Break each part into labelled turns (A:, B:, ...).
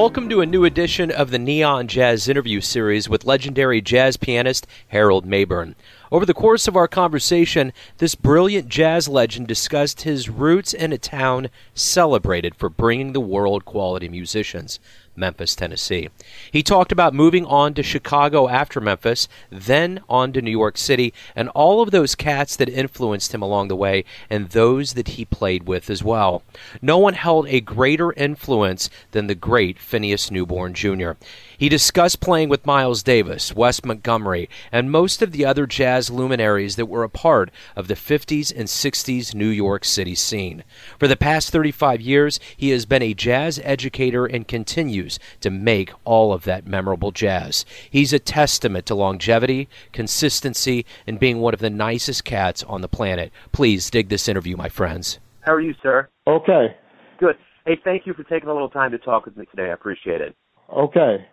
A: Welcome to a new edition of the Neon Jazz interview series with legendary jazz pianist Harold Mabern. Over the course of our conversation, this brilliant jazz legend discussed his roots in a town celebrated for bringing the world quality musicians. Memphis, Tennessee. He talked about moving on to Chicago after Memphis, then on to New York City, and all of those cats that influenced him along the way, and those that he played with as well. No one held a greater influence than the great Phineas Newborn Jr. He discussed playing with Miles Davis, Wes Montgomery, and most of the other jazz luminaries that were a part of the 50s and 60s New York City scene. For the past 35 years, he has been a jazz educator and continues to make all of that memorable jazz. He's a testament to longevity, consistency, and being one of the nicest cats on the planet. Please dig this interview, my friends.
B: How are you, sir?
C: Okay.
B: Good. Hey, thank you for taking a little time to talk with me today. I appreciate it.
C: Okay.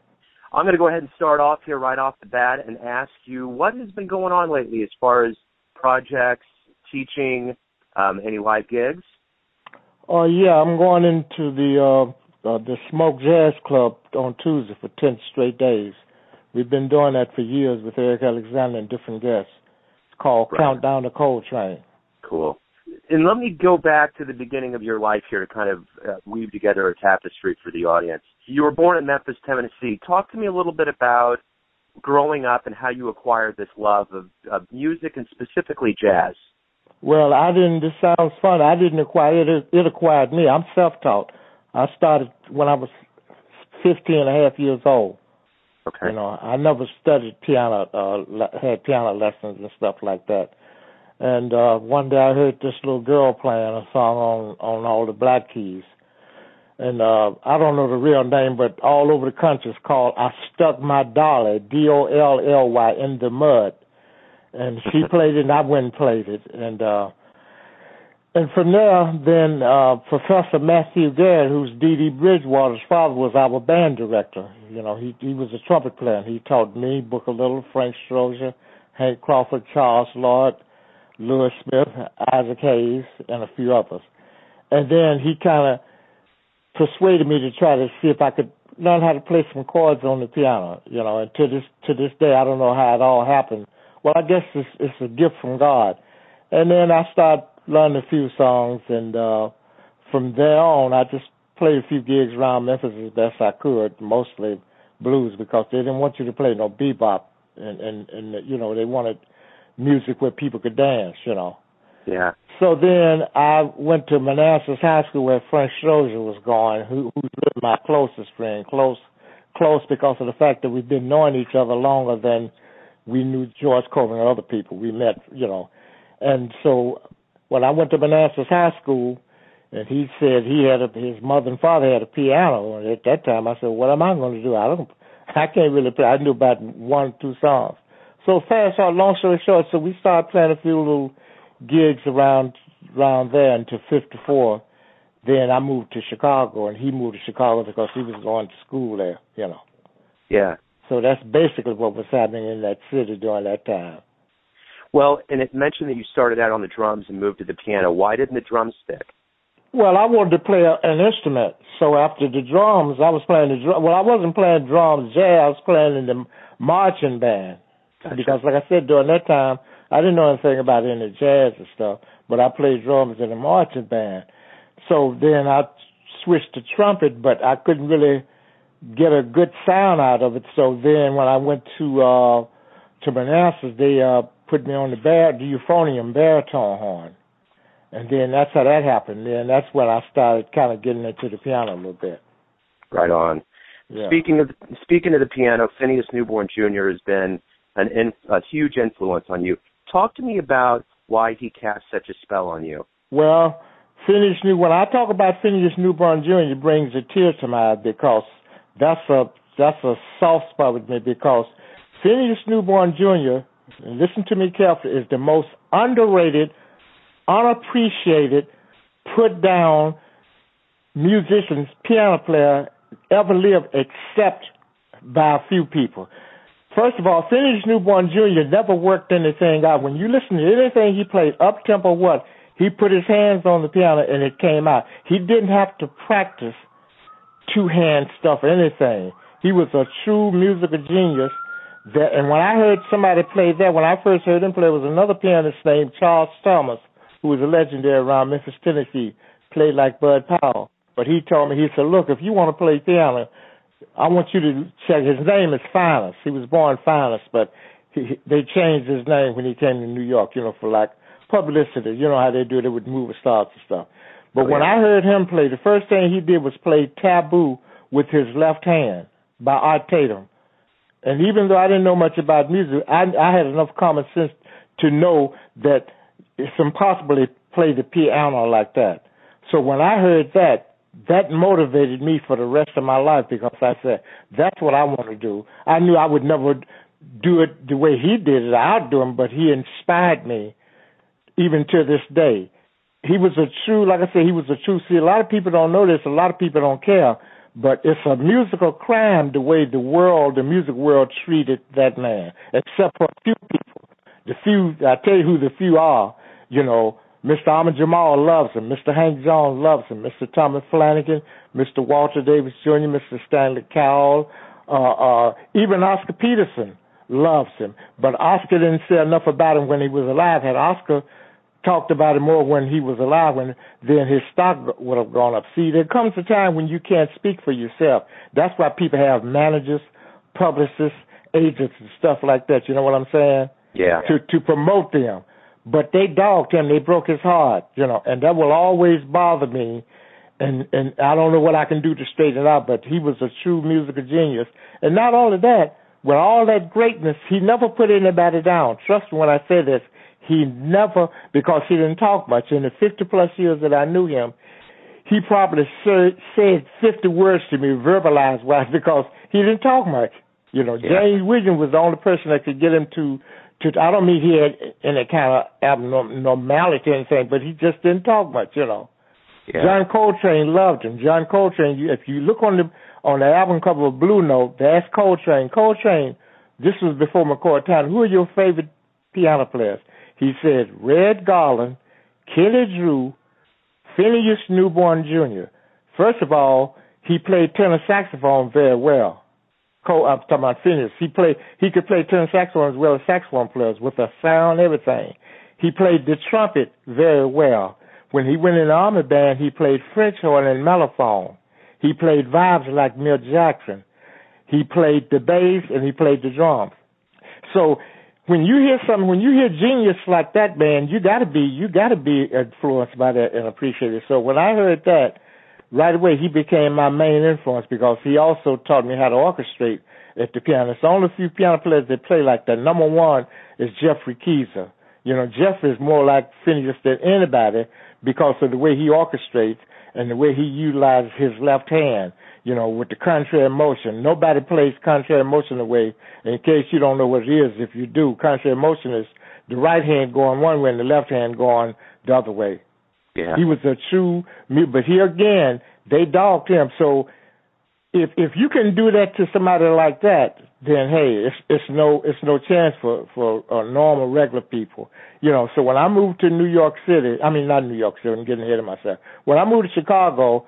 B: I'm going to go ahead and start off here right off the bat and ask you what has been going on lately as far as projects, teaching, um, any live gigs?
C: Oh uh, yeah, I'm going into the uh, uh, the Smoke Jazz Club on Tuesday for ten straight days. We've been doing that for years with Eric Alexander and different guests. It's called right. Countdown to Train.
B: Cool. And let me go back to the beginning of your life here to kind of uh, weave together a tapestry for the audience you were born in Memphis, Tennessee. Talk to me a little bit about growing up and how you acquired this love of, of music and specifically jazz.
C: Well, I didn't. This sounds fun. I didn't acquire it. It acquired me. I'm self-taught. I started when I was 15 and a half years old.
B: Okay.
C: You know, I never studied piano, uh, had piano lessons and stuff like that. And uh one day I heard this little girl playing a song on on all the black keys and uh I don't know the real name, but all over the country it's called I Stuck My Dolly, D O L L Y in the mud. And she played it and I went and played it and uh and from there then uh Professor Matthew Garrett, who's Dee Dee Bridgewater's father, was our band director. You know, he he was a trumpet player and he taught me, Booker Little, Frank Strozier, Hank Crawford, Charles Lloyd, Louis Smith, Isaac Hayes, and a few others. And then he kinda persuaded me to try to see if I could learn how to play some chords on the piano. You know, and to this to this day, I don't know how it all happened. Well, I guess it's it's a gift from God. And then I started learning a few songs, and uh from there on, I just played a few gigs around Memphis as best I could, mostly blues because they didn't want you to play no bebop, and and and you know they wanted music where people could dance. You know.
B: Yeah.
C: So then I went to Manassas High School where Frank Strozier was going, who who's my closest friend, close close because of the fact that we've been knowing each other longer than we knew George Coleman and other people. We met, you know. And so when I went to Manassas High School and he said he had a, his mother and father had a piano and at that time I said, What am I gonna do? I don't I can't really play. I knew about one or two songs. So fast forward, long story short, so we started playing a few little gigs around around there until '54. Then I moved to Chicago, and he moved to Chicago because he was going to school there. You know.
B: Yeah.
C: So that's basically what was happening in that city during that time.
B: Well, and it mentioned that you started out on the drums and moved to the piano. Why didn't the drums stick?
C: Well, I wanted to play an instrument. So after the drums, I was playing the drum. Well, I wasn't playing drums jazz. I was playing in the marching band gotcha. because, like I said, during that time, I didn't know anything about any jazz and stuff, but I played drums in a marching band. So then I switched to trumpet, but I couldn't really get a good sound out of it. So then when I went to uh to Manassas, they uh put me on the bar the euphonium baritone horn. And then that's how that happened. Then that's when I started kind of getting into the piano a little bit.
B: Right on.
C: Yeah.
B: Speaking of speaking of the piano, Phineas Newborn Jr. has been an in, a huge influence on you. Talk to me about why he cast such a spell on you.
C: Well, Phineas New when I talk about Phineas Newborn Jr., it brings a tear to my eye because that's a that's a soft spot with me because Phineas Newborn Jr. Listen to me carefully is the most underrated, unappreciated, put down musician, piano player ever lived, except by a few people. First of all, Phineas Newborn Jr. never worked anything out. When you listen to anything he played, up tempo what, he put his hands on the piano and it came out. He didn't have to practice two hand stuff or anything. He was a true musical genius. That and when I heard somebody play that, when I first heard him play, was another pianist named Charles Thomas, who was a legendary around Memphis, Tennessee, played like Bud Powell. But he told me, he said, look, if you want to play piano, I want you to check. His name is Finest. He was born Finest, but he, they changed his name when he came to New York, you know, for like publicity. You know how they do it with movie stars and stuff. But oh, when I heard him play, the first thing he did was play Taboo with his left hand by Art Tatum. And even though I didn't know much about music, I, I had enough common sense to know that it's impossible to play the piano like that. So when I heard that, that motivated me for the rest of my life because I said, that's what I want to do. I knew I would never do it the way he did it, outdo him, but he inspired me even to this day. He was a true, like I said, he was a true. See, a lot of people don't know this. A lot of people don't care, but it's a musical crime the way the world, the music world, treated that man, except for a few people. The few, I tell you who the few are. You know, Mr. Ahmad Jamal loves him. Mr. Hank Jones loves him. Mr. Thomas Flanagan, Mr. Walter Davis Jr., Mr. Stanley Cowell, uh, uh, even Oscar Peterson loves him. But Oscar didn't say enough about him when he was alive. Had Oscar talked about it more when he was alive, when then his stock would have gone up. See, there comes a time when you can't speak for yourself. That's why people have managers, publicists, agents, and stuff like that. You know what I'm saying?
B: Yeah.
C: To to promote them, but they dogged him. They broke his heart. You know, and that will always bother me. And and I don't know what I can do to straighten it out. But he was a true musical genius. And not only that, with all that greatness, he never put anybody down. Trust me when I say this. He never, because he didn't talk much. In the 50 plus years that I knew him, he probably said 50 words to me, verbalized wise, because he didn't talk much. You know, yeah. James Williams was the only person that could get him to, to, I don't mean he had any kind of abnormality or anything, but he just didn't talk much, you know. Yeah. John Coltrane loved him. John Coltrane, if you look on the, on the album cover of Blue Note, that's Coltrane. Coltrane, this was before McCoy time. Who are your favorite piano players? He said Red Garland, Kenny Drew, Phineas Newborn Jr. First of all, he played tenor saxophone very well. I'm talking about Phineas. He played. He could play tenor saxophone as well as saxophone players with the sound, everything. He played the trumpet very well. When he went in the army band, he played French horn and mellophone. He played vibes like Milt Jackson. He played the bass and he played the drums. So when you hear something, when you hear genius like that, man, you gotta be, you gotta be influenced by that and appreciate it. So when I heard that, right away he became my main influence because he also taught me how to orchestrate at the piano. It's only a few piano players that play like that. Number one is Jeffrey Keezer. You know, Jeff is more like Phineas than anybody because of the way he orchestrates and the way he utilizes his left hand you know, with the contrary motion. Nobody plays contrary motion the way, in case you don't know what it is, if you do, contrary motion is the right hand going one way and the left hand going the other way.
B: Yeah.
C: He was a true, but here again, they dogged him. So if if you can do that to somebody like that, then hey, it's it's no it's no chance for for uh, normal regular people. You know. So when I moved to New York City, I mean not New York City, I'm getting ahead of myself. When I moved to Chicago,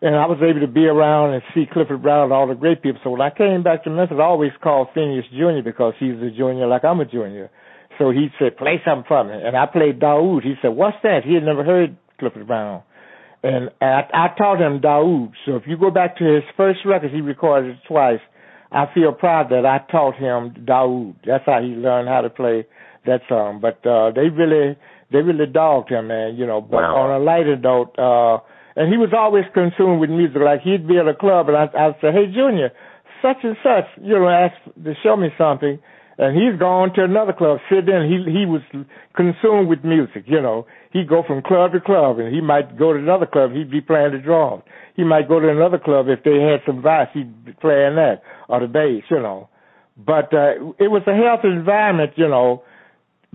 C: and I was able to be around and see Clifford Brown and all the great people. So when I came back to Memphis, I always called Phineas Jr. because he's a junior like I'm a junior. So he said, play something for me. And I played Daahoud. He said, what's that? He had never heard Clifford Brown. And I, I taught him Daahoud. So if you go back to his first record, he recorded it twice. I feel proud that I taught him Daahoud. That's how he learned how to play that song. But uh they really they really dogged him, man, you know. But wow. on a lighter note, uh and he was always consumed with music. Like he'd be at a club, and I'd, I'd say, "Hey, Junior, such and such," you know, ask to show me something, and he's gone to another club, sit in. He he was consumed with music. You know, he'd go from club to club, and he might go to another club. He'd be playing the drums. He might go to another club if they had some bass. He'd be playing that or the bass. You know, but uh, it was a healthy environment. You know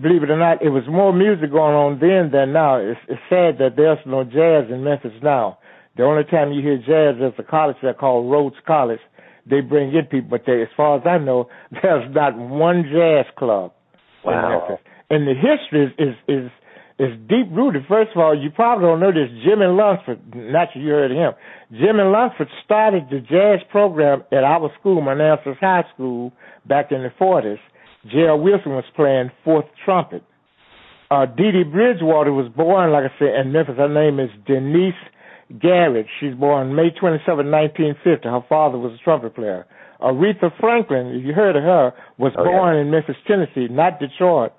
C: believe it or not, it was more music going on then than now. It's, it's sad that there's no jazz in Memphis now. The only time you hear jazz is a college that called Rhodes College. They bring in people, but they, as far as I know, there's not one jazz club
B: wow.
C: in Memphis. And the history is, is is is deep rooted. First of all, you probably don't know this. Jimmy Lunceford, not you heard of him. Jimmy Lunceford started the jazz program at our school, Manassas High School, back in the 40s. Gerald Wilson was playing fourth trumpet. Uh, Dee Dee Bridgewater was born, like I said, in Memphis. Her name is Denise Garrett. She's born May 27, 1950. Her father was a trumpet player. Aretha Franklin, if you heard of her, was
B: oh,
C: born
B: yeah.
C: in Memphis, Tennessee, not Detroit.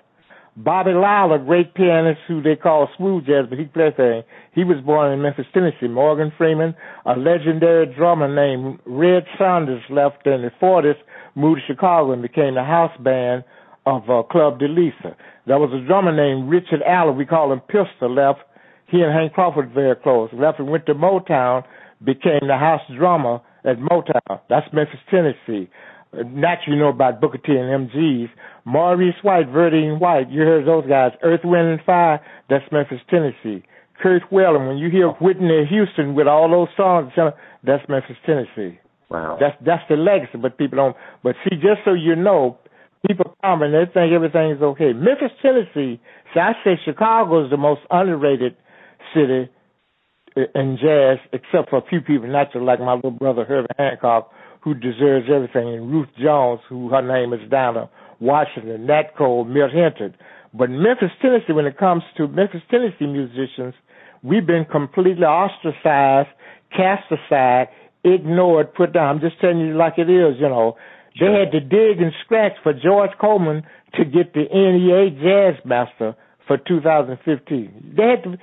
C: Bobby Lyle, a great pianist who they call smooth jazz, but he plays thing. He was born in Memphis, Tennessee. Morgan Freeman, a legendary drummer named Red Saunders, left in the 40s, moved to Chicago and became the house band of uh, Club DeLisa. There was a drummer named Richard Allen, we call him Pistol, left. He and Hank Crawford very close. Left and went to Motown, became the house drummer at Motown. That's Memphis, Tennessee. Naturally, you know about Booker T and MGs. Maurice White, Verdine White, you heard those guys. Earth, Wind, and Fire, that's Memphis, Tennessee. Kirk Whalum, when you hear Whitney Houston with all those songs, that's Memphis, Tennessee.
B: Wow.
C: That's that's the legacy, but people don't. But see, just so you know, people come and they think everything is okay. Memphis, Tennessee. See, I say Chicago is the most underrated city eh, in jazz, except for a few people, not naturally, like my little brother Herbie Hancock, who deserves everything, and Ruth Jones, who her name is Dinah Washington, Nat Cole, Milt Hinton. But Memphis, Tennessee, when it comes to Memphis, Tennessee musicians, we've been completely ostracized, cast aside, ignored, put down. I'm just telling you like it is, you know. They had to dig and scratch for George Coleman to get the NEA Jazz Master for 2015. They had to,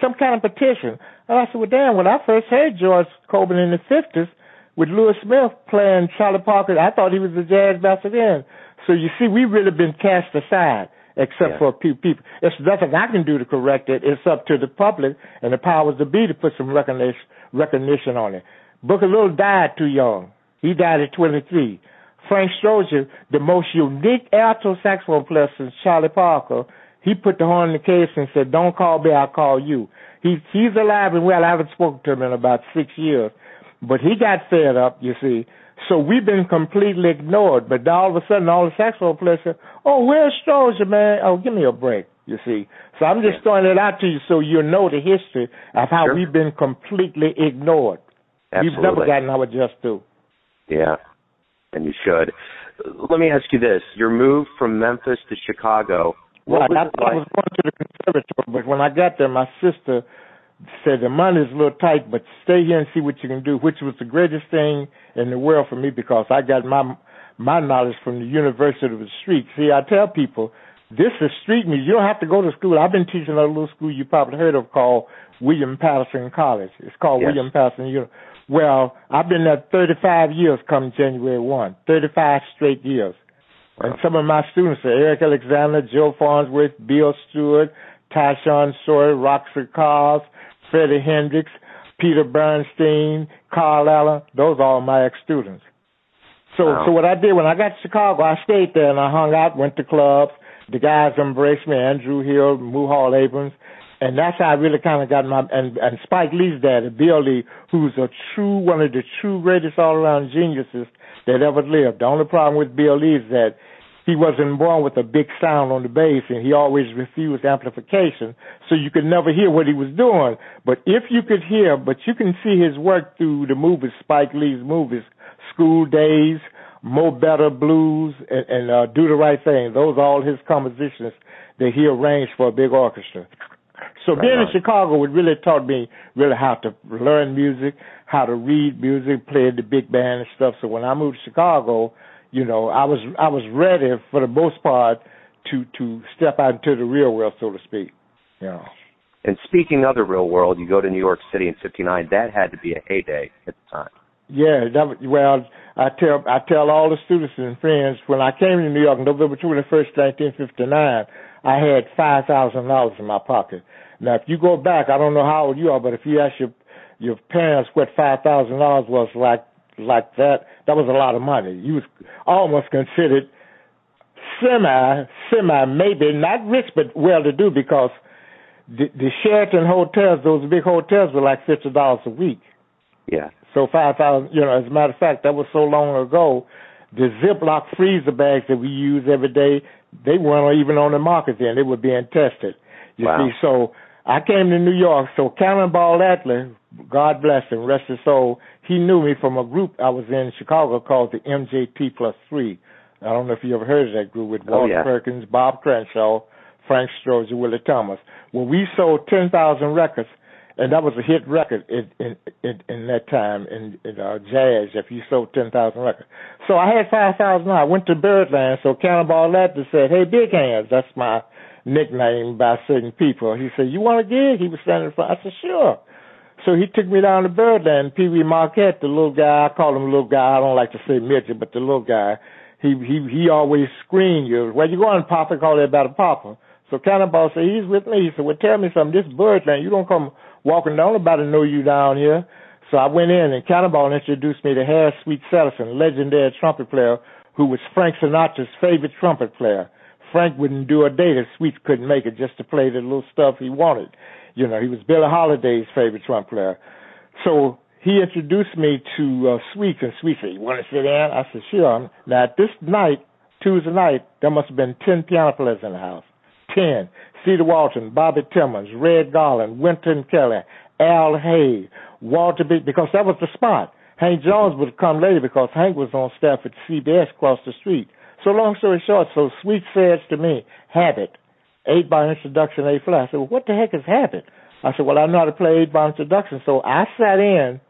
C: some kind of petition. And I said, well, damn, when I first heard George Coleman in the 50s with Louis Smith playing Charlie Parker, I thought he was the jazz master then. So you see, we've really been cast aside, except
B: yeah.
C: for a few people. It's nothing I can do to correct it. It's up to the public and the powers that be to put some recognition, recognition on it. Booker Little died too young. He died at 23. Frank Strozier, the most unique alto saxophone player since Charlie Parker, he put the horn in the case and said, "Don't call me, I'll call you." He he's alive and well. I haven't spoken to him in about six years, but he got fed up. You see, so we've been completely ignored. But all of a sudden, all the saxophone players say, "Oh, where's Strozier, man? Oh, give me a break." You see, so I'm just throwing it out to you so you know the history of how
B: Sure.
C: we've been completely ignored.
B: Absolutely.
C: We've never gotten our just due.
B: Yeah, and you should. Let me ask you this: Your move from Memphis to Chicago.
C: Right. I I was going to the conservatory, but when I got there, my sister said the money's a little tight, but stay here and see what you can do, which was the greatest thing in the world for me because I got my my knowledge from the University of the Street. See, I tell people this is street music. You don't have to go to school. I've been teaching at a little school you probably heard of called William Paterson College. It's called
B: Yes.
C: William Paterson Uni- Well, I've been there 35 years come January 1. 35 straight years. And some of my students are Eric Alexander, Joe Farnsworth, Bill Stewart, Tyshawn Sorey, Roxy Coss, Freddie Hendrix, Peter Bernstein, Carl Allen. Those are all my ex-students. So,
B: Wow.
C: so what I did when I got to Chicago, I stayed there and I hung out, went to clubs. The guys embraced me, Andrew Hill, Hall Abrams. And that's how I really kind of got my, and, and Spike Lee's daddy, Bill Lee, who's a true, one of the true greatest all-around geniuses that ever lived. The only problem with Bill is that he wasn't born with a big sound on the bass and he always refused amplification so you could never hear what he was doing. But if you could hear but you can see his work through the movies spike lee's movies School Daze mo better blues and, and uh, do the right thing. Those are all his compositions that he arranged for a big orchestra so
B: Right
C: being in. Chicago, it really taught me really how to learn music, how to read music, play the big band and stuff. So when I moved to Chicago, you know, I was I was ready for the most part to to step out into the real world, so to speak. You know.
B: And speaking of the real world, you go to New York City in '59. That had to be a heyday at the time.
C: Yeah, that, well, I tell I tell all the students and friends when I came to New York, November twenty first, nineteen fifty nine, I had five thousand dollars in my pocket. Now, if you go back, I don't know how old you are, but if you ask your your parents what five thousand dollars was like like that, that was a lot of money. You was almost considered semi semi maybe not rich but well to do because the, the Sheraton hotels, those big hotels, were like fifty dollars a week.
B: Yeah.
C: So five thousand, you know, as a matter of fact, that was so long ago. The Ziploc freezer bags that we use every day, they weren't even on the market then. They were being tested. You
B: wow.
C: see, so I came to New York. So Cannonball Adderley, God bless him, rest his soul, he knew me from a group I was in Chicago called the MJT Plus Three. I don't know if you ever heard of that group with
B: oh,
C: Walter
B: yeah.
C: Perkins, Bob Cranshaw, Frank Strozier, Willie Thomas. Well, we sold 10,000 records, and that was a hit record in in in, in that time in, in uh, jazz. If you sold 10,000 records, so I had 5,000. I went to Birdland. So Cannonball Adderley said, "Hey, Big Hands, that's my nickname by certain people." He said, "You want a gig?" He was standing in front. I said, "Sure." So he took me down to Birdland. Pee Wee Marquette, the little guy, I call him little guy. I don't like to say midget, but the little guy. He he he always screened you. Where you going, Papa? Call a Papa. So Cannonball said, he's with me. He said, well, tell me something. This Birdland, you don't come walking down. Nobody know you down here. So I went in and Cannonball introduced me to Harry Sweets Edison, legendary trumpet player who was Frank Sinatra's favorite trumpet player. Frank wouldn't do a day that Sweet couldn't make it just to play the little stuff he wanted. You know, he was Billie Holiday's favorite trumpet player. So he introduced me to uh, Sweet, and Sweet said, "You want to sit down?" I said, "Sure." Now at this night, Tuesday night, there must have been ten piano players in the house. Ten: Cedar Walton, Bobby Timmons, Red Garland, Wynton Kelly, Al Haig, Walter B. Because that was the spot. Hank Jones would come later because Hank was on staff at CBS across the street. So long story short, so Sweet says to me, "Habit." eight by introduction, A flat. I said, well, what the heck has happened? I said, well, I know how to play eight by introduction. So I sat in.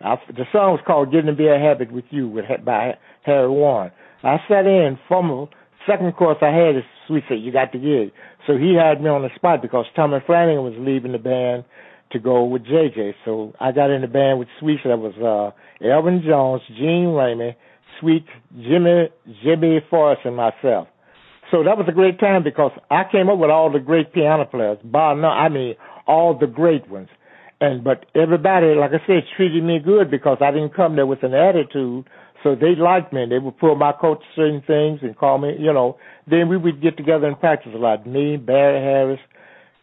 C: I, the song was called "Getting to Be a Habit with You" with by Harry Warren. I sat in from the second course I had is Sweet said, "You got the gig." So he had me on the spot because Tommy Flanagan was leaving the band to go with JJ. So I got in the band with Sweet. That was uh Elvin Jones, Gene Ramey, Sweet, Jimmy, Jimmy Forrest, and myself. So that was a great time because I came up with all the great piano players. Bar no, I mean all the great ones. And but everybody, like I said, treated me good because I didn't come there with an attitude. So they liked me. They would pull my coat certain things and call me, you know. Then we would get together and practice a lot. Me, Barry Harris,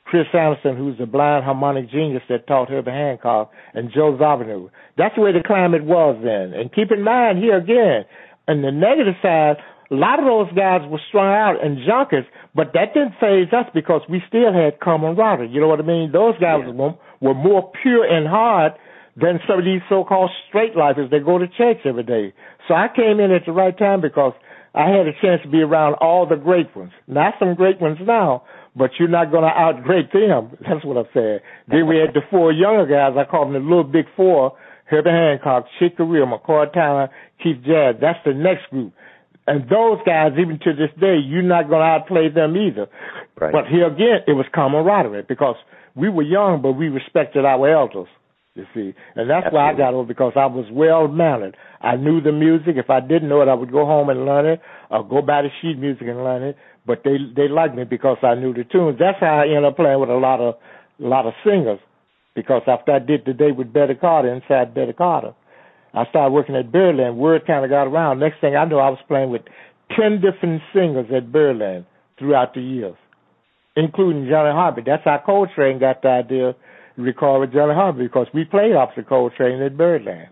C: Chris Anderson, who's the blind harmonic genius that taught Herbie Hancock, and Joe Zawinul. That's the way the climate was then. And keep in mind here again, on the negative side, a lot of those guys were strung out and junkies, but that didn't phase us because we still had camaraderie. You know what I mean? Those guys
B: Yeah.
C: were, were more pure and hard than some of these so-called straight lifers that go to church every day. So I came in at the right time because I had a chance to be around all the great ones. Not some great ones now, but you're not going to outgreat them. That's what I'm saying. then we had the four younger guys. I call them the little big four. Herbie Hancock, Chick Corea, McCoy Tyner, Keith Jarrett. That's the next group. And those guys, even to this day, you're not going to outplay them either.
B: Right.
C: But here again, it was camaraderie because we were young, but we respected our elders. You see, and that's why I got over because I was well mannered. I knew the music. If I didn't know it, I would go home and learn it, or go buy the sheet music and learn it. But they they liked me because I knew the tunes. That's how I ended up playing with a lot of a lot of singers. Because after I did the day with Betty Carter inside Betty Carter, I started working at Birdland. Word kind of got around. Next thing I know, I was playing with ten different singers at Birdland throughout the years, including Johnny Hartman. That's how Coltrane got the idea to record with Johnny Hartman because we played opposite Coltrane at Birdland.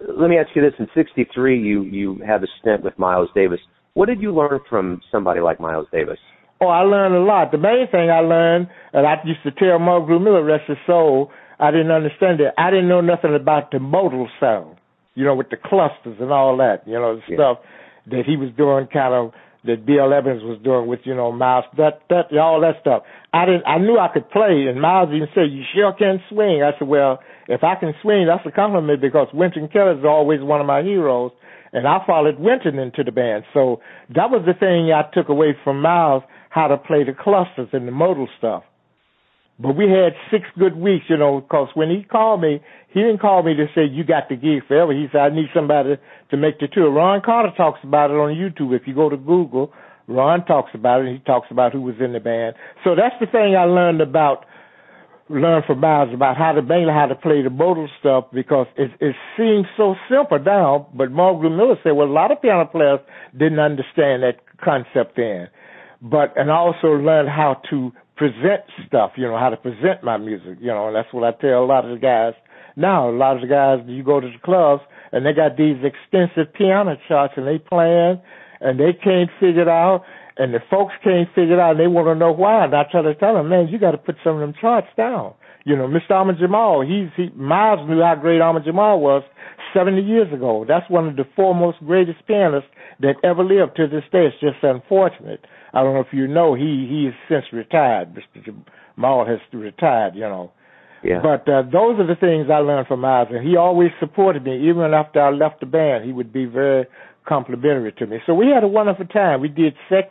B: Let me ask you this: In '63, you you had a stint with Miles Davis. What did you learn from somebody like Miles Davis?
C: Oh, I learned a lot. The main thing I learned, and I used to tell Mulgrew Miller, rest his soul, I didn't understand it. I didn't know nothing about the modal sound, you know, with the clusters and all that, you know, the
B: Yeah.
C: stuff that he was doing, kind of that Bill Evans was doing with, you know, Miles, that that all that stuff. I didn't. I knew I could play, and Miles even said, "You sure can swing." I said, "Well, if I can swing, that's a compliment because Wynton Kelly is always one of my heroes." And I followed Wynton into the band, so that was the thing I took away from Miles how to play the clusters and the modal stuff. But we had six good weeks, you know, because when he called me, he didn't call me to say you got the gig forever. He said I need somebody to make the tour. Ron Carter talks about it on YouTube. If you go to Google, Ron talks about it. and He talks about who was in the band. So that's the thing I learned about learned from Miles about how to mainly how to play the modal stuff because it it seems so simple now. But Mulgrew Miller said, well, a lot of piano players didn't understand that concept then. But and I also learned how to present stuff, you know, how to present my music, you know, and that's what I tell a lot of the guys now. A lot of the guys, you go to the clubs and they got these extensive piano charts and they playing and they can't figure it out. And the folks can't figure it out and they want to know why. And I try to tell them, man, you got to put some of them charts down. You know, Mr. Ahmad Jamal, he's, he, Miles knew how great Ahmad Jamal was 70 years ago. That's one of the foremost greatest pianists that ever lived to this day. It's just unfortunate. I don't know if you know, he, he is since retired. Mr. Jamal has retired, you know.
B: Yeah.
C: But uh, those are the things I learned from Miles, and he always supported me. Even after I left the band, he would be very complimentary to me. So we had a wonderful time. We did six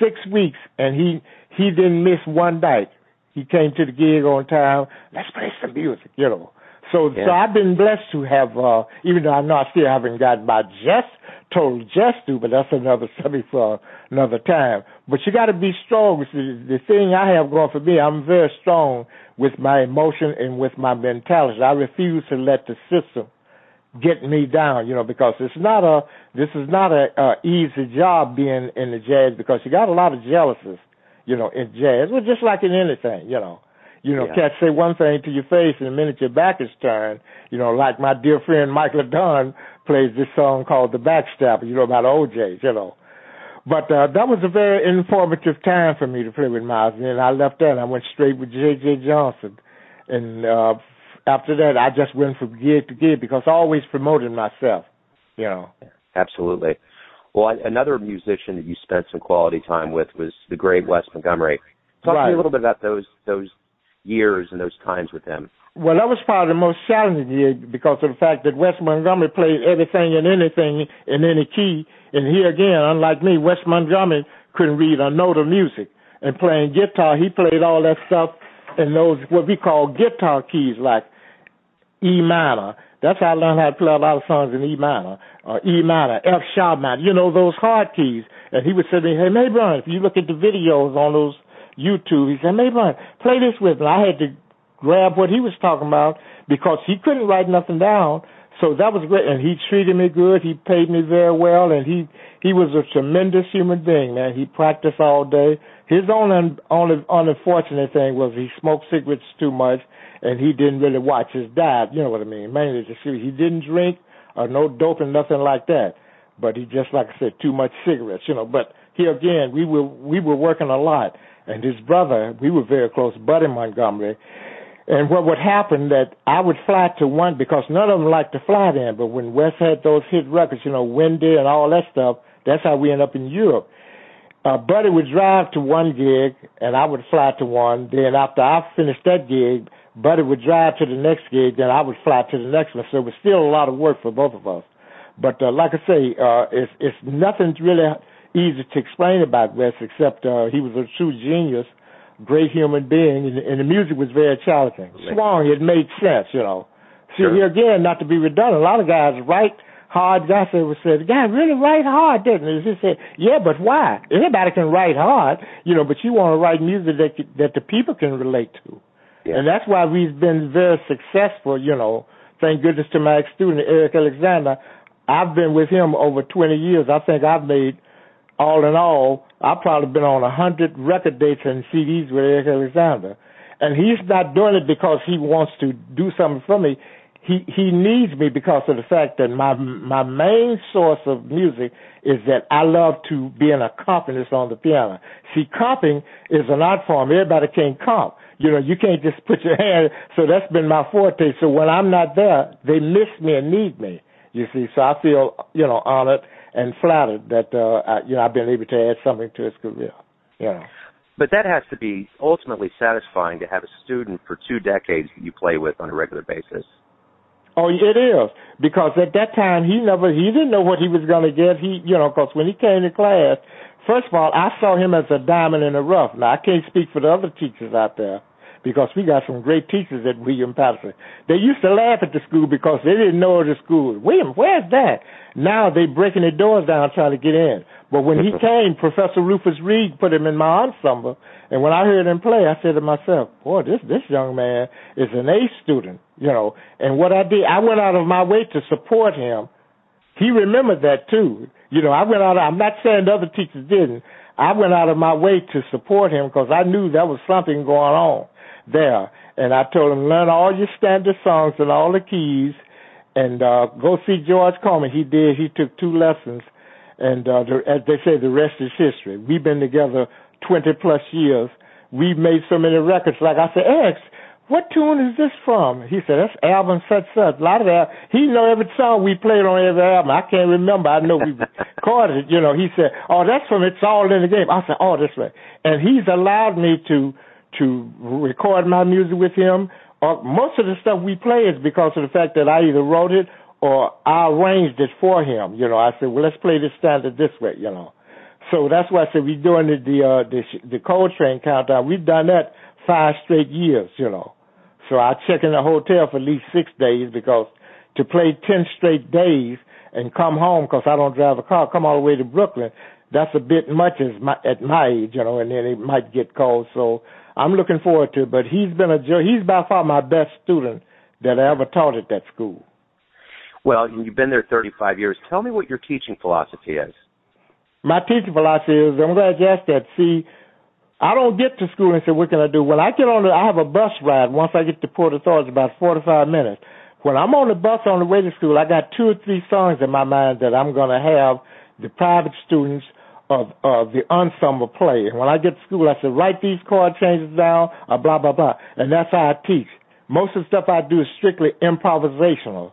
C: six weeks, and he he didn't miss one night. He came to the gig on time. Let's play some music, you know. So
B: Yeah.
C: so I've been blessed to have, uh, even though I know I still haven't got my just total just due, but that's another subject for another time. But you got to be strong. The, the thing I have going for me, I'm very strong with my emotion and with my mentality. I refuse to let the system get me down, you know, because it's not a this is not a, a easy job being in the jazz because you got a lot of jealousies, you know, in jazz. Well, just like in anything, you know. You know,
B: Yeah.
C: cats say one thing to your face, and the minute your back is turned, you know, like my dear friend Michael Dunn plays this song called "The Backstabber," you know, about O'Jays, you know. But uh, that was a very informative time for me to play with Miles. And then I left that and I went straight with J.J. Johnson. And uh, after that, I just went from gig to gig because I always promoted myself, you know.
B: Absolutely. Well, another musician that you spent some quality time with was the great Wes Montgomery. Talk to me a little bit about those those years and those times with him.
C: Well, that was probably the most challenging gig because of the fact that Wes Montgomery played everything and anything in any key. And here again, unlike me, Wes Montgomery couldn't read a note of music. And playing guitar, he played all that stuff in those what we call guitar keys, like E minor. That's how I learned how to play a lot of songs in E minor, or uh, E minor, F sharp minor. You know those hard keys. And he would say to me, "Hey, Mabern, if you look at the videos on those YouTube, he said, Mabern, play this with me." I had to grab what he was talking about because he couldn't write nothing down. So that was great, and he treated me good. He paid me very well, and he he was a tremendous human being, man. He practiced all day. His only only unfortunate thing was he smoked cigarettes too much, and he didn't really watch his diet. You know what I mean? Mainly the cigarette. He didn't drink or no dope and nothing like that. But he just like I said, too much cigarettes. You know. But here again, we were we were working a lot, and his brother, we were very close, Buddy Montgomery. And what would happen that I would fly to one because none of them liked to fly then. But when Wes had those hit records, you know, Windy and all that stuff, that's how we end up in Europe. Uh, Buddy would drive to one gig and I would fly to one. Then after I finished that gig, Buddy would drive to the next gig. Then I would fly to the next one. So it was still a lot of work for both of us. But uh, like I say, uh, it's it's nothing really easy to explain about Wes except uh, he was a true genius great human being, and, and the music was very challenging. Swung, it made sense, you know. See,
B: Sure.
C: here again, not to be redundant, a lot of guys write hard. Guys say, was said, the guy really write hard, didn't he? He said, yeah, but why? Anybody can write hard, you know, but you want to write music that that the people can relate to.
B: Yeah.
C: And that's why we've been very successful, you know. Thank goodness to my ex-student, Eric Alexander. I've been with him over 20 years. I think I've made, all in all, I've probably been on a 100 record dates and CDs with Eric Alexander. And he's not doing it because he wants to do something for me. He he needs me because of the fact that my my main source of music is that I love to be an accompanist on the piano. See, comping is an art form. Everybody can't comp. You know, you can't just put your hand. So that's been my forte. So when I'm not there, they miss me and need me. You see, so I feel you know honored and flattered that uh, I, you know I've been able to add something to his career. You know.
B: But that has to be ultimately satisfying to have a student for two decades that you play with on a regular basis.
C: Oh, it is because at that time he never he didn't know what he was going to get. He you know because when he came to class, first of all I saw him as a diamond in the rough. Now I can't speak for the other teachers out there because we got some great teachers at William Paterson. They used to laugh at the school because they didn't know the school. William, where's that? Now they breaking the doors down trying to get in. But when he came, Professor Rufus Reid put him in my ensemble, and when I heard him play, I said to myself, "Boy, this this young man is an A student, you know." And what I did, I went out of my way to support him. He remembered that too. You know, I went out. I'm not saying the other teachers didn't. I went out of my way to support him because I knew there was something going on there. And I told him, learn all your standard songs and all the keys, and uh, go see George Coleman. He did. He took two lessons, and uh, the, as they say, the rest is history. We've been together 20 plus years. We've made so many records. Like I said, X, what tune is this from? He said, that's album such such. A lot of that. He know every song we played on every album. I can't remember. I know we recorded it. You know, he said, oh, that's from It's All in the Game. I said, oh, this way. And he's allowed me to to record my music with him. Uh, most of the stuff we play is because of the fact that I either wrote it or I arranged it for him. You know, I said, well, let's play this standard this way. You know, so that's why I said we're doing the the uh, the, the Coltrane countdown. We've done that five straight years. You know, so I check in the hotel for at least six days because to play ten straight days and come home because I don't drive a car, come all the way to Brooklyn. That's a bit much as my, at my age, you know, and then it might get cold. So I'm looking forward to it. But he's been a he's by far my best student that I ever taught at that school.
B: Well, you've been there 35 years. Tell me what your teaching philosophy is.
C: My teaching philosophy is I'm glad you asked that. See, I don't get to school and say, what can I do? When I get on the, I have a bus ride. Once I get to Port Authority, about 45 minutes. When I'm on the bus on the way to school, I got two or three songs in my mind that I'm going to have the private students of, of the ensemble play. And when I get to school, I say, write these chord changes down, or blah, blah, blah. And that's how I teach. Most of the stuff I do is strictly improvisational.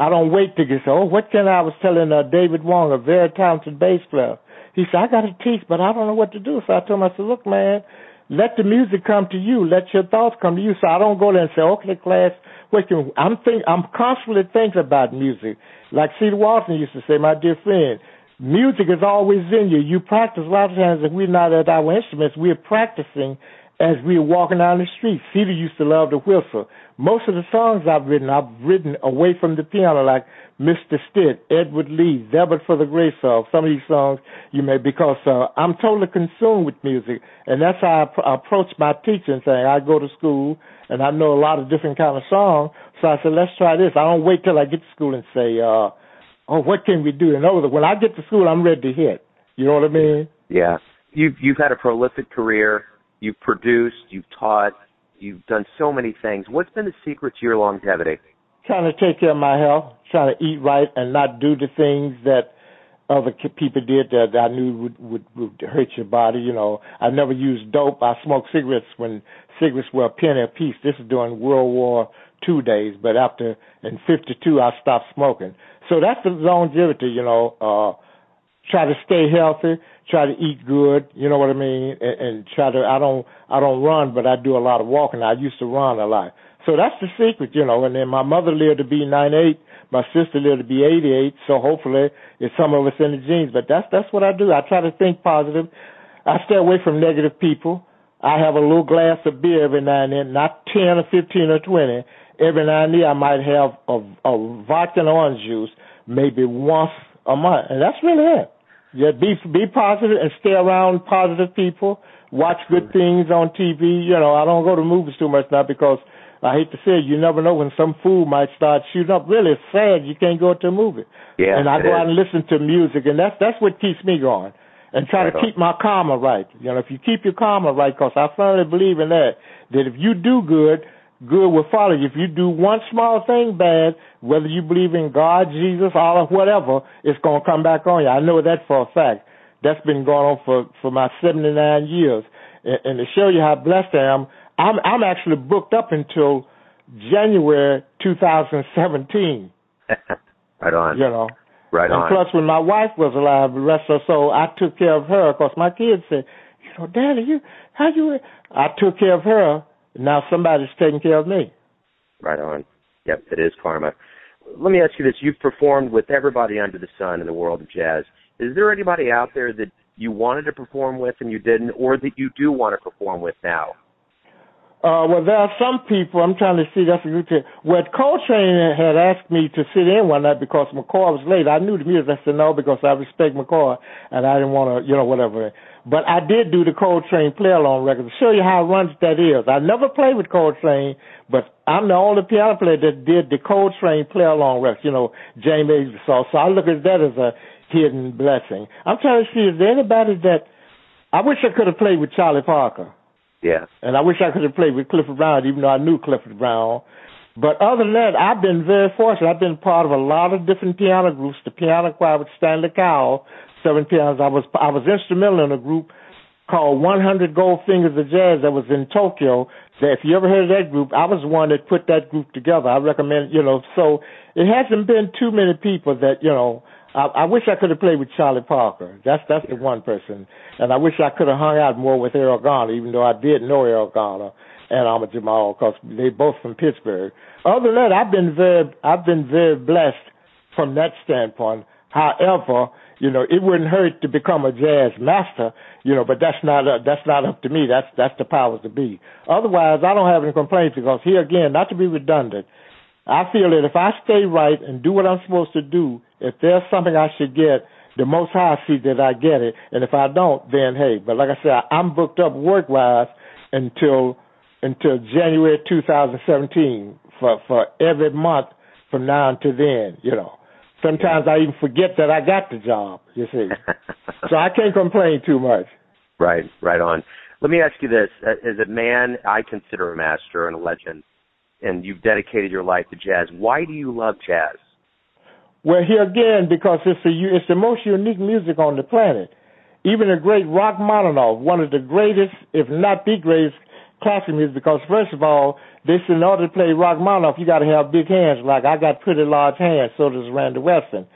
C: I don't wait to get, oh, what can I, I was telling uh, David Wong, a very talented bass player. He said, I got to teach, but I don't know what to do. So I told him, I said, look, man, let the music come to you. Let your thoughts come to you. So I don't go there and say, okay, class, what can, I'm think, I'm constantly thinking about music. Like Cedar Walton used to say, my dear friend, music is always in you. You practice a lot of times if we're not at our instruments, we're practicing as we're walking down the street. Cedar used to love to whistle. Most of the songs I've written, I've written away from the piano, like Mr. Stitt, Edward Lee, Zealot for the Grace of. Some of these songs you may, because uh, I'm totally consumed with music, and that's how I, I approach my teaching. Saying I go to school and I know a lot of different kind of songs, so I said let's try this. I don't wait till I get to school and say, uh, "Oh, what can we do?" In other words, when I get to school, I'm ready to hit. You know what I mean?
B: Yeah. You've you've had a prolific career. You've produced. You've taught. You've done so many things. What's been the secret to your longevity?
C: Trying to take care of my health, trying to eat right, and not do the things that other people did that I knew would, would would hurt your body. You know, I never used dope. I smoked cigarettes when cigarettes were a penny a piece. This is during World War Two days, but after in '52 I stopped smoking. So that's the longevity. You know, uh, try to stay healthy, try to eat good, you know what I mean, and, and try to. I don't I don't run, but I do a lot of walking. I used to run a lot, so that's the secret, you know. And then my mother lived to be 98, my sister lived to be 88, so hopefully it's some of us in the genes. But that's that's what I do. I try to think positive. I stay away from negative people. I have a little glass of beer every now and then, not 10 or 15 or 20. Every now and then I might have a, a vodka and orange juice, maybe once a month, and that's really it. Yeah, be be positive and stay around positive people. Watch good things on TV. You know, I don't go to movies too much now because I hate to say it, you never know when some fool might start shooting up. Really, it's sad you can't go to a movie.
B: Yeah,
C: and I go
B: is.
C: out and listen to music, and that's that's what keeps me going. And try
B: right
C: to
B: on.
C: keep my karma right. You know, if you keep your karma right, because I firmly believe in that. That if you do good, good will follow you. If you do one small thing bad, whether you believe in God, Jesus, Allah, whatever, it's going to come back on you. I know that for a fact. That's been going on for, for my 79 years. And, and to show you how blessed I am, I'm, I'm actually booked up until January 2017,
B: right on.
C: you know.
B: Right
C: and
B: on.
C: plus, when my wife was alive, the rest of her soul, I took care of her. Of course, my kids said, you know, Daddy, you, how you, I took care of her. Now somebody's taking care of me.
B: Right on. Yep, it is karma. Let me ask you this. You've performed with everybody under the sun in the world of jazz. Is there anybody out there that you wanted to perform with and you didn't, or that you do want to perform with now?
C: Uh, well, there are some people, I'm trying to see, that's a good thing. Well, Coltrane had asked me to sit in one night because McCoy was late. I knew the music. I said no because I respect McCoy and I didn't want to, you know, whatever. But I did do the Coltrane play along record to show you how runs that is. I never played with Coltrane, but I'm the only piano player that did the Coltrane play along record, you know, James Avery So I look at that as a hidden blessing. I'm trying to see, is there anybody that, I wish I could have played with Charlie Parker.
B: Yeah.
C: And I wish I could have played with Clifford Brown, even though I knew Clifford Brown. But other than that, I've been very fortunate. I've been part of a lot of different piano groups. The piano choir with Stanley Cowell, seven pianos. I was I was instrumental in a group called 100 Gold Fingers of Jazz that was in Tokyo. If you ever heard of that group, I was the one that put that group together. I recommend, you know, so it hasn't been too many people that, you know, I, I wish I could have played with Charlie Parker. That's that's the one person, and I wish I could have hung out more with Erroll Garner, even though I did know Erroll Garner and Ahmad Jamal because they both from Pittsburgh. Other than that, I've been very I've been very blessed from that standpoint. However, you know, it wouldn't hurt to become a jazz master, you know, but that's not uh, that's not up to me. That's that's the powers to be. Otherwise, I don't have any complaints because here again, not to be redundant, I feel that if I stay right and do what I'm supposed to do, if there's something I should get, the most high see that I get it, and if I don't, then hey. But like I said, I'm booked up work wise until until January 2017 for for every month from now until then. You know, sometimes I even forget that I got the job. You see, so I can't complain too much.
B: Right, right on. Let me ask you this: uh, as a man, I consider a master and a legend, and you've dedicated your life to jazz. Why do you love jazz?
C: Well, here again, because it's the it's the most unique music on the planet. Even the great Rachmaninoff, one of the greatest, if not the greatest, classical music. Because first of all, this in order to play Rachmaninoff, you got to have big hands. Like I got pretty large hands. So does Randy Weston.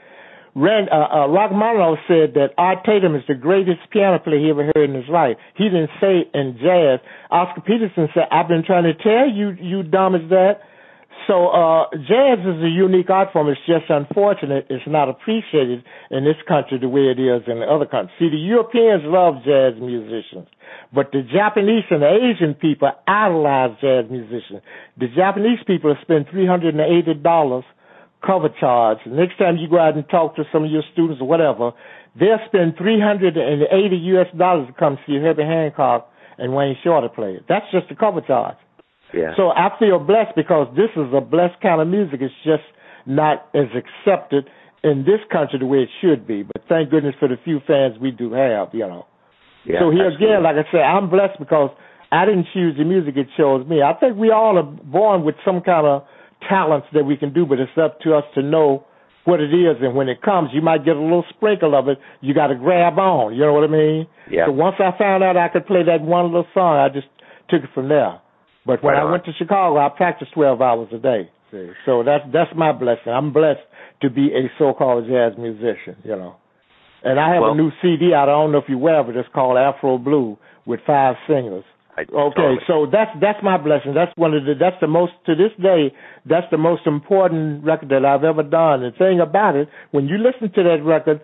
C: Rand, uh, uh, Rachmaninoff said that Art Tatum is the greatest piano player he ever heard in his life. He didn't say in jazz. Oscar Peterson said, "I've been trying to tell you, you dumb as that." So uh, jazz is a unique art form. It's just unfortunate it's not appreciated in this country the way it is in the other countries. See, the Europeans love jazz musicians, but the Japanese and the Asian people idolize jazz musicians. The Japanese people spend three hundred and eighty dollars cover charge. Next time you go out and talk to some of your students or whatever, they'll spend three hundred and eighty U.S. dollars to come see Herbie Hancock and Wayne Shorter play. That's just the cover charge.
B: Yeah.
C: So I feel blessed because this is a blessed kind of music. It's just not as accepted in this country the way it should be. But thank goodness for the few fans we do have, you know.
B: Yeah,
C: so here
B: absolutely.
C: again, like I said, I'm blessed because I didn't choose the music; it chose me. I think we all are born with some kind of talents that we can do, but it's up to us to know what it is. And when it comes, you might get a little sprinkle of it. You got to grab on. You know what I mean?
B: Yeah.
C: So once I found out I could play that one little song, I just took it from there. But when
B: Right
C: I went to Chicago, I practiced 12 hours a day. See? So that's that's my blessing. I'm blessed to be a so-called jazz musician. You know. And I have
B: Well-
C: a new CD out. I don't know if you aware of it. It's called Afro Blue with five singers.
B: I,
C: Okay,
B: totally.
C: so that's that's my blessing. That's one of the that's the most to this day. That's the most important record that I've ever done. The thing about it, when you listen to that record,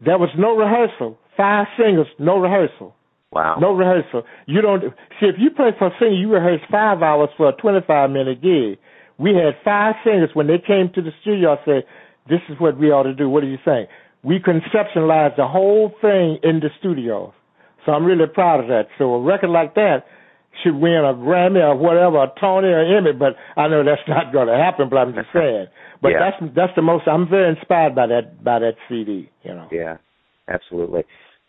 C: there was no rehearsal. Five singers, no rehearsal,
B: wow.
C: no rehearsal. You don't see if you play for a singer, you rehearse five hours for a twenty-five minute gig. We had five singers when they came to the studio. I said, "This is what we ought to do. What do you think?" We conceptualized the whole thing in the studio. So I'm really proud of that. So a record like that should win a Grammy or whatever, a Tony or Emmy, but I know that's not going to happen. But I'm just saying. But
B: Yeah.
C: that's that's the most. I'm very inspired by that by that CD. You know.
B: Yeah, absolutely.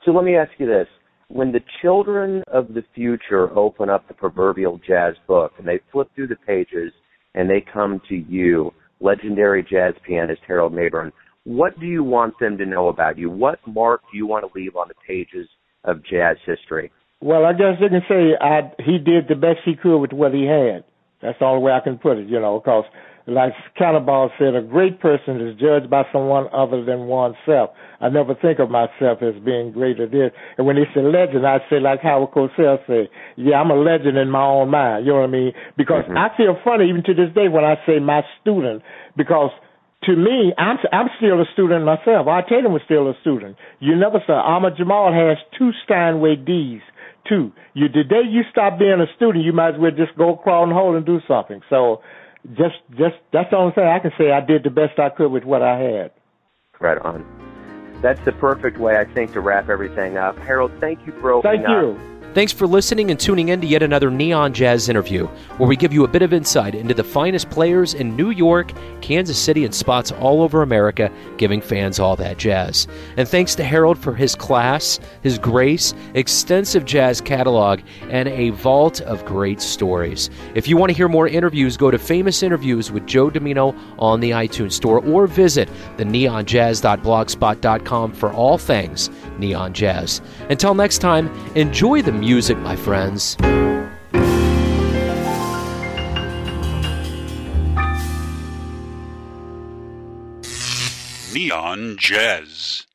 B: So let me ask you this. When the children of the future open up the proverbial jazz book and they flip through the pages and they come to you, legendary jazz pianist Harold Mabern, what do you want them to know about you? What mark do you want to leave on the pages of jazz history?
C: Well, I guess you can say I, he did the best he could with what he had. That's the only way I can put it, you know, because like Cannonball said, a great person is judged by someone other than oneself. I never think of myself as being greater than. This. And when they say legend, I say like Howard Cosell said, yeah, I'm a legend in my own mind. You know what I mean? Because
B: Mhm.
C: I feel funny even to this day when I say my student, because to me, I'm I'm still a student myself. Art Tatum was still a student. You never saw Ahmad Jamal has two Steinway D's. Two. You the day you stop being a student, you might as well just go crawl in a hole and do something. So, just just that's the only thing I can say. I did the best I could with what I had.
B: Right on. That's the perfect way, I think, to wrap everything up. Harold, thank you for opening
C: Thank you.
B: up.
A: Thanks for listening and tuning in to yet another Neon Jazz interview, where we give you a bit of insight into the finest players in New York, Kansas City, and spots all over America, giving fans all that jazz. And thanks to Harold for his class, his grace, extensive jazz catalog, and a vault of great stories. If you want to hear more interviews, go to Famous Interviews with Joe Dimino on the iTunes Store or visit the neonjazz.blogspot.com for all things neon jazz. Until next time, enjoy the music, my friends.
D: Neon Jazz.